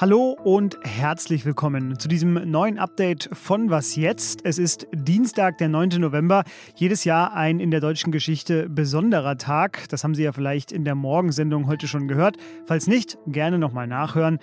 Hallo und herzlich willkommen zu diesem neuen Update von Was jetzt? Es ist Dienstag, der 9. November. Jedes Jahr ein in der deutschen Geschichte besonderer Tag. Das haben Sie ja vielleicht in der Morgensendung heute schon gehört. Falls nicht, gerne nochmal nachhören.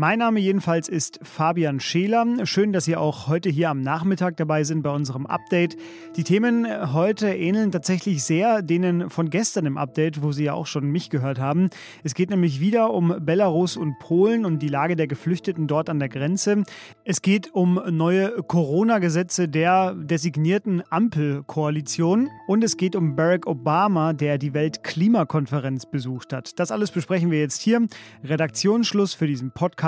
Mein Name jedenfalls ist Fabian Scheler. Schön, dass Sie auch heute hier am Nachmittag dabei sind bei unserem Update. Die Themen heute ähneln tatsächlich sehr denen von gestern im Update, wo Sie ja auch schon mich gehört haben. Es geht nämlich wieder um Belarus und Polen und die Lage der Geflüchteten dort an der Grenze. Es geht um neue Corona-Gesetze der designierten Ampelkoalition und es geht um Barack Obama, der die Weltklimakonferenz besucht hat. Das alles besprechen wir jetzt hier. Redaktionsschluss für diesen Podcast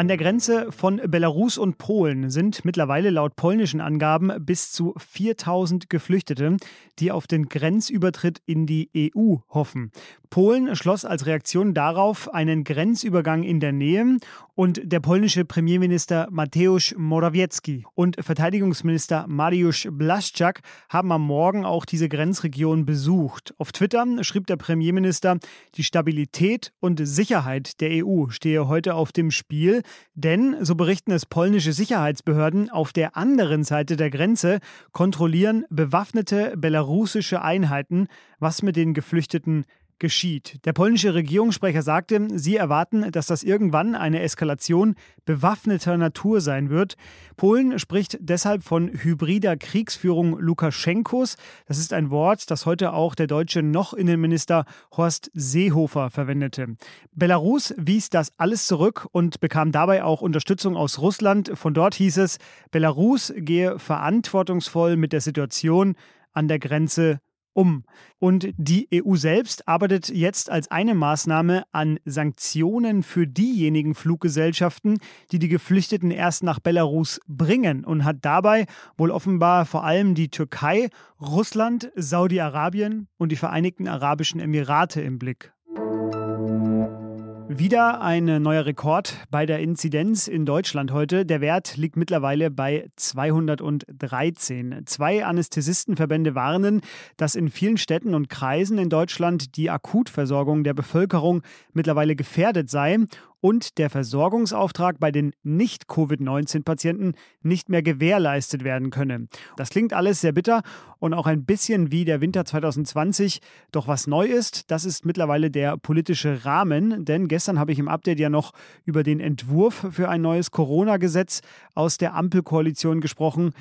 An der Grenze von Belarus und Polen sind mittlerweile laut polnischen Angaben bis zu 4000 Geflüchtete, die auf den Grenzübertritt in die EU hoffen. Polen schloss als Reaktion darauf einen Grenzübergang in der Nähe und der polnische Premierminister Mateusz Morawiecki und Verteidigungsminister Mariusz Blaszczak haben am Morgen auch diese Grenzregion besucht. Auf Twitter schrieb der Premierminister, die Stabilität und Sicherheit der EU stehe heute auf dem Spiel, denn, so berichten es polnische Sicherheitsbehörden, auf der anderen Seite der Grenze kontrollieren bewaffnete belarussische Einheiten, was mit den Geflüchteten geschieht. Der polnische Regierungssprecher sagte, sie erwarten, dass das irgendwann eine Eskalation bewaffneter Natur sein wird. Polen spricht deshalb von hybrider Kriegsführung Lukaschenkos. Das ist ein Wort, das heute auch der deutsche Noch-Innenminister Horst Seehofer verwendete. Belarus wies das alles zurück und bekam dabei auch Unterstützung aus Russland. Von dort hieß es, Belarus gehe verantwortungsvoll mit der Situation an der Grenze um. Und die EU selbst arbeitet jetzt als eine Maßnahme an Sanktionen für diejenigen Fluggesellschaften, die die Geflüchteten erst nach Belarus bringen und hat dabei wohl offenbar vor allem die Türkei, Russland, Saudi-Arabien und die Vereinigten Arabischen Emirate im Blick. Wieder ein neuer Rekord bei der Inzidenz in Deutschland heute. Der Wert liegt mittlerweile bei 213. Zwei Anästhesistenverbände warnen, dass in vielen Städten und Kreisen in Deutschland die Akutversorgung der Bevölkerung mittlerweile gefährdet sei und der Versorgungsauftrag bei den Nicht-Covid-19-Patienten nicht mehr gewährleistet werden könne. Das klingt alles sehr bitter und auch ein bisschen wie der Winter 2020. Doch was neu ist, das ist mittlerweile der politische Rahmen, denn gestern habe ich im Update ja noch über den Entwurf für ein neues Corona-Gesetz aus der Ampelkoalition gesprochen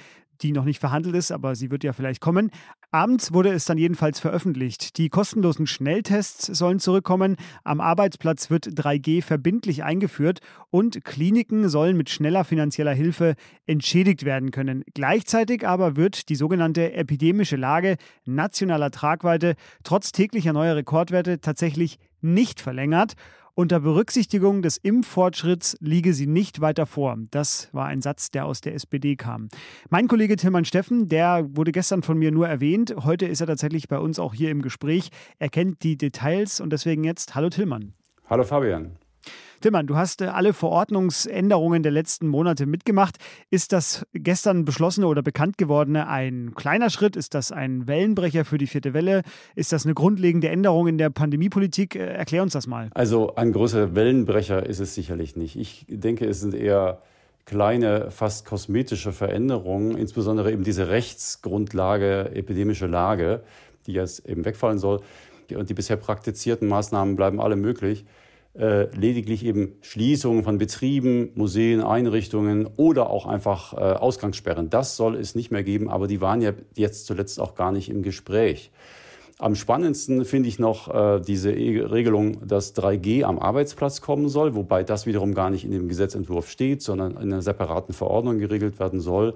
die noch nicht verhandelt ist, aber sie wird ja vielleicht kommen. Abends wurde es dann jedenfalls veröffentlicht. Die kostenlosen Schnelltests sollen zurückkommen. Am Arbeitsplatz wird 3G verbindlich eingeführt und Kliniken sollen mit schneller finanzieller Hilfe entschädigt werden können. Gleichzeitig aber wird die sogenannte epidemische Lage nationaler Tragweite trotz täglicher neuer Rekordwerte tatsächlich nicht verlängert. Unter Berücksichtigung des Impffortschritts liege sie nicht weiter vor. Das war ein Satz, der aus der SPD kam. Mein Kollege Tilman Steffen, der wurde gestern von mir nur erwähnt. Heute ist er tatsächlich bei uns auch hier im Gespräch. Er kennt die Details und deswegen jetzt Hallo Tillmann. Hallo Fabian. Tillmann, du hast äh, alle Verordnungsänderungen der letzten Monate mitgemacht. Ist das gestern beschlossene oder bekannt gewordene ein kleiner Schritt? Ist das ein Wellenbrecher für die vierte Welle? Ist das eine grundlegende Änderung in der Pandemiepolitik? Äh, erklär uns das mal. Also ein großer Wellenbrecher ist es sicherlich nicht. Ich denke, es sind eher kleine, fast kosmetische Veränderungen, insbesondere eben diese Rechtsgrundlage, epidemische Lage, die jetzt eben wegfallen soll. Und die bisher praktizierten Maßnahmen bleiben alle möglich. Äh, lediglich eben Schließungen von Betrieben, Museen, Einrichtungen oder auch einfach äh, Ausgangssperren. Das soll es nicht mehr geben, aber die waren ja jetzt zuletzt auch gar nicht im Gespräch. Am spannendsten finde ich noch äh, diese e Regelung, dass 3G am Arbeitsplatz kommen soll, wobei das wiederum gar nicht in dem Gesetzentwurf steht, sondern in einer separaten Verordnung geregelt werden soll.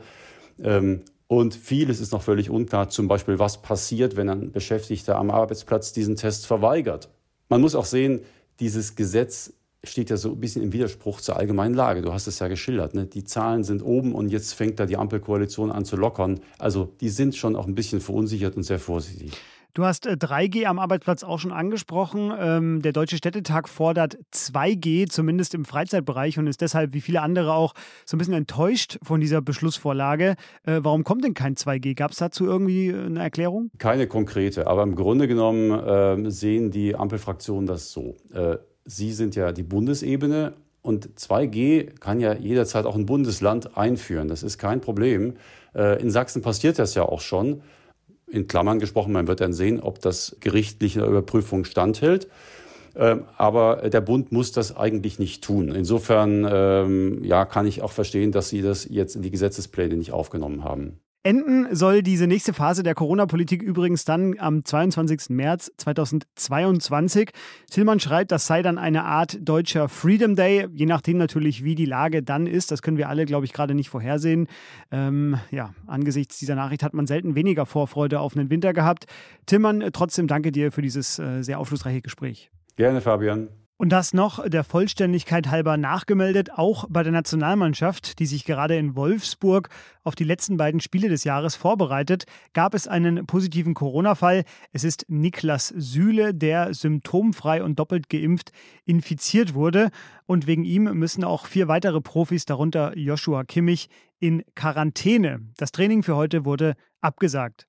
Ähm, Und vieles ist noch völlig unklar, zum Beispiel, was passiert, wenn ein Beschäftigter am Arbeitsplatz diesen Test verweigert. Man muss auch sehen, dieses Gesetz steht ja so ein bisschen im Widerspruch zur allgemeinen Lage. Du hast es ja geschildert. Ne? Die Zahlen sind oben und jetzt fängt da die Ampelkoalition an zu lockern. Also die sind schon auch ein bisschen verunsichert und sehr vorsichtig. Du hast 3G äh, am Arbeitsplatz auch schon angesprochen. Ähm, der Deutsche Städtetag fordert 2G, zumindest im Freizeitbereich, und ist deshalb, wie viele andere auch, so ein bisschen enttäuscht von dieser Beschlussvorlage. Äh, warum kommt denn kein 2G? Gab es dazu irgendwie äh, eine Erklärung? Keine konkrete, aber im Grunde genommen äh, sehen die Ampelfraktionen das so. Sie sind ja die Bundesebene und 2G kann ja jederzeit auch ein Bundesland einführen. Das ist kein Problem. In Sachsen passiert das ja auch schon in Klammern gesprochen, man wird dann sehen, ob das gerichtliche Überprüfung standhält. Ähm, aber der Bund muss das eigentlich nicht tun. Insofern ähm, ja, kann ich auch verstehen, dass Sie das jetzt in die Gesetzespläne nicht aufgenommen haben. Enden soll diese nächste Phase der Corona-Politik übrigens dann am 22. März 2022. Tillmann schreibt, das sei dann eine Art deutscher Freedom Day, je nachdem natürlich, wie die Lage dann ist. Das können wir alle, glaube ich, gerade nicht vorhersehen. Ähm, ja, angesichts dieser Nachricht hat man selten weniger Vorfreude auf einen Winter gehabt. Tillmann, trotzdem danke dir für dieses äh, sehr aufschlussreiche Gespräch. Gerne, Fabian. Und das noch der Vollständigkeit halber nachgemeldet, auch bei der Nationalmannschaft, die sich gerade in Wolfsburg auf die letzten beiden Spiele des Jahres vorbereitet, gab es einen positiven Corona-Fall. Es ist Niklas Süle, der symptomfrei und doppelt geimpft infiziert wurde. Und wegen ihm müssen auch vier weitere Profis, darunter Joshua Kimmich, in Quarantäne. Das Training für heute wurde abgesagt.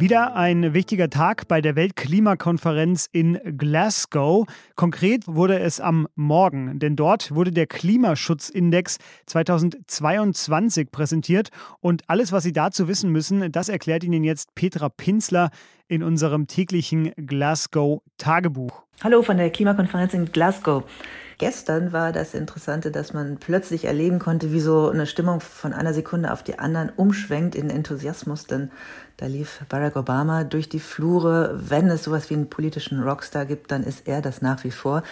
Wieder ein wichtiger Tag bei der Weltklimakonferenz in Glasgow. Konkret wurde es am Morgen, denn dort wurde der Klimaschutzindex 2022 präsentiert. Und alles, was Sie dazu wissen müssen, das erklärt Ihnen jetzt Petra Pinzler in unserem täglichen Glasgow Tagebuch. Hallo von der Klimakonferenz in Glasgow. Gestern war das Interessante, dass man plötzlich erleben konnte, wie so eine Stimmung von einer Sekunde auf die anderen umschwenkt in Enthusiasmus. Denn da lief Barack Obama durch die Flure. Wenn es sowas wie einen politischen Rockstar gibt, dann ist er das nach wie vor.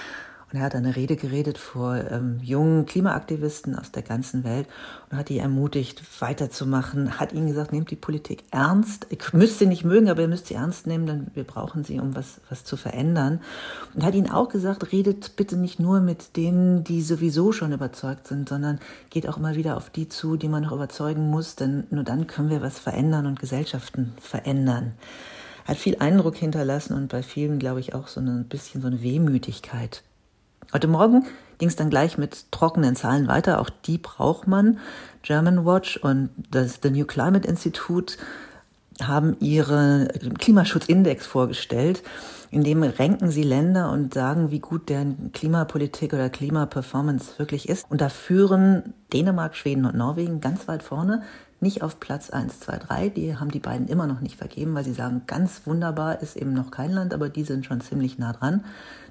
Und er hat eine Rede geredet vor ähm, jungen Klimaaktivisten aus der ganzen Welt und hat die ermutigt, weiterzumachen, hat ihnen gesagt, nehmt die Politik ernst. Ich müsst sie nicht mögen, aber ihr müsst sie ernst nehmen, denn wir brauchen sie, um was, was zu verändern. Und hat ihnen auch gesagt, redet bitte nicht nur mit denen, die sowieso schon überzeugt sind, sondern geht auch immer wieder auf die zu, die man noch überzeugen muss, denn nur dann können wir was verändern und Gesellschaften verändern hat viel Eindruck hinterlassen und bei vielen, glaube ich, auch so ein bisschen so eine Wehmütigkeit. Heute Morgen ging es dann gleich mit trockenen Zahlen weiter. Auch die braucht man. German Watch und das The New Climate Institute haben ihren Klimaschutzindex vorgestellt. In dem renken sie Länder und sagen, wie gut deren Klimapolitik oder Klimaperformance wirklich ist. Und da führen Dänemark, Schweden und Norwegen ganz weit vorne. Nicht auf Platz 1, 2, 3. Die haben die beiden immer noch nicht vergeben, weil sie sagen, ganz wunderbar ist eben noch kein Land, aber die sind schon ziemlich nah dran.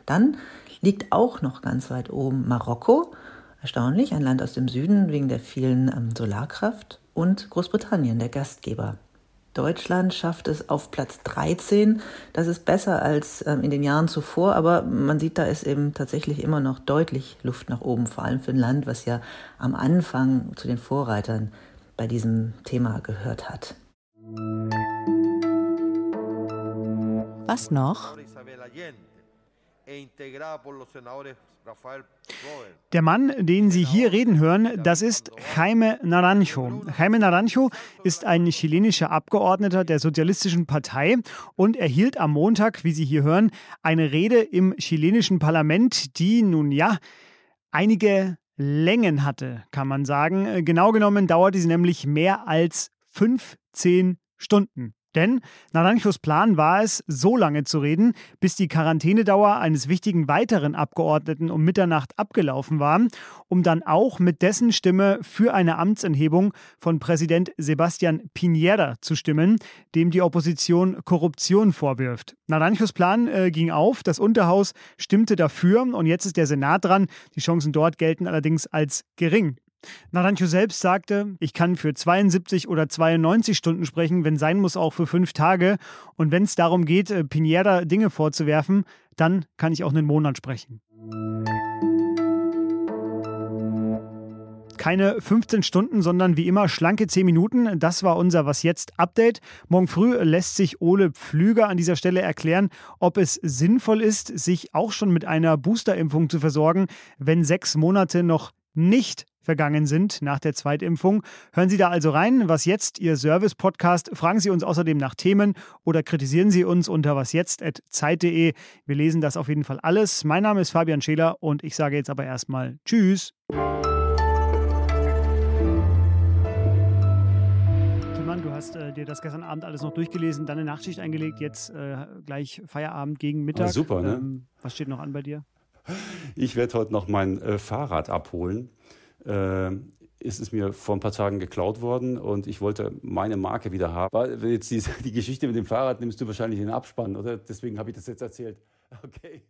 Dann liegt auch noch ganz weit oben Marokko, erstaunlich, ein Land aus dem Süden wegen der vielen ähm, Solarkraft, und Großbritannien, der Gastgeber. Deutschland schafft es auf Platz 13. Das ist besser als ähm, in den Jahren zuvor, aber man sieht, da ist eben tatsächlich immer noch deutlich Luft nach oben, vor allem für ein Land, was ja am Anfang zu den Vorreitern bei diesem Thema gehört hat. Was noch? E Der Mann, den Sie hier reden hören, das ist Jaime Naranjo. Jaime Naranjo ist ein chilenischer Abgeordneter der Sozialistischen Partei und erhielt am Montag, wie Sie hier hören, eine Rede im chilenischen Parlament, die nun ja einige Längen hatte, kann man sagen. Genau genommen dauerte sie nämlich mehr als 15 Stunden. Denn Naranjos Plan war es, so lange zu reden, bis die Quarantänedauer eines wichtigen weiteren Abgeordneten um Mitternacht abgelaufen war, um dann auch mit dessen Stimme für eine Amtsenthebung von Präsident Sebastian Piñera zu stimmen, dem die Opposition Korruption vorwirft. Naranjos Plan äh, ging auf, das Unterhaus stimmte dafür und jetzt ist der Senat dran. Die Chancen dort gelten allerdings als gering. Naranjo selbst sagte, ich kann für 72 oder 92 Stunden sprechen, wenn sein muss auch für fünf Tage. Und wenn es darum geht, äh, Pineda Dinge vorzuwerfen, dann kann ich auch einen Monat sprechen. keine 15 Stunden, sondern wie immer schlanke 10 Minuten. Das war unser Was jetzt Update. Morgen früh lässt sich Ole Pflüger an dieser Stelle erklären, ob es sinnvoll ist, sich auch schon mit einer Boosterimpfung zu versorgen, wenn sechs Monate noch nicht vergangen sind nach der Zweitimpfung. Hören Sie da also rein. Was jetzt, Ihr Service-Podcast. Fragen Sie uns außerdem nach Themen oder kritisieren Sie uns unter wasjetzt.zeit.de. Wir lesen das auf jeden Fall alles. Mein Name ist Fabian Scheler und ich sage jetzt aber erstmal Tschüss. du hast äh, dir das gestern Abend alles noch durchgelesen, dann eine Nachtschicht eingelegt, jetzt äh, gleich Feierabend gegen Mittag. Ah, super, ne? Ähm, was steht noch an bei dir? Ich werde heute noch mein äh, Fahrrad abholen äh, ist es mir vor ein paar Tagen geklaut worden und ich wollte meine Marke wieder haben. Jetzt die, die Geschichte mit dem Fahrrad nimmst du wahrscheinlich in Abspann, oder? Deswegen habe ich das jetzt erzählt. Okay.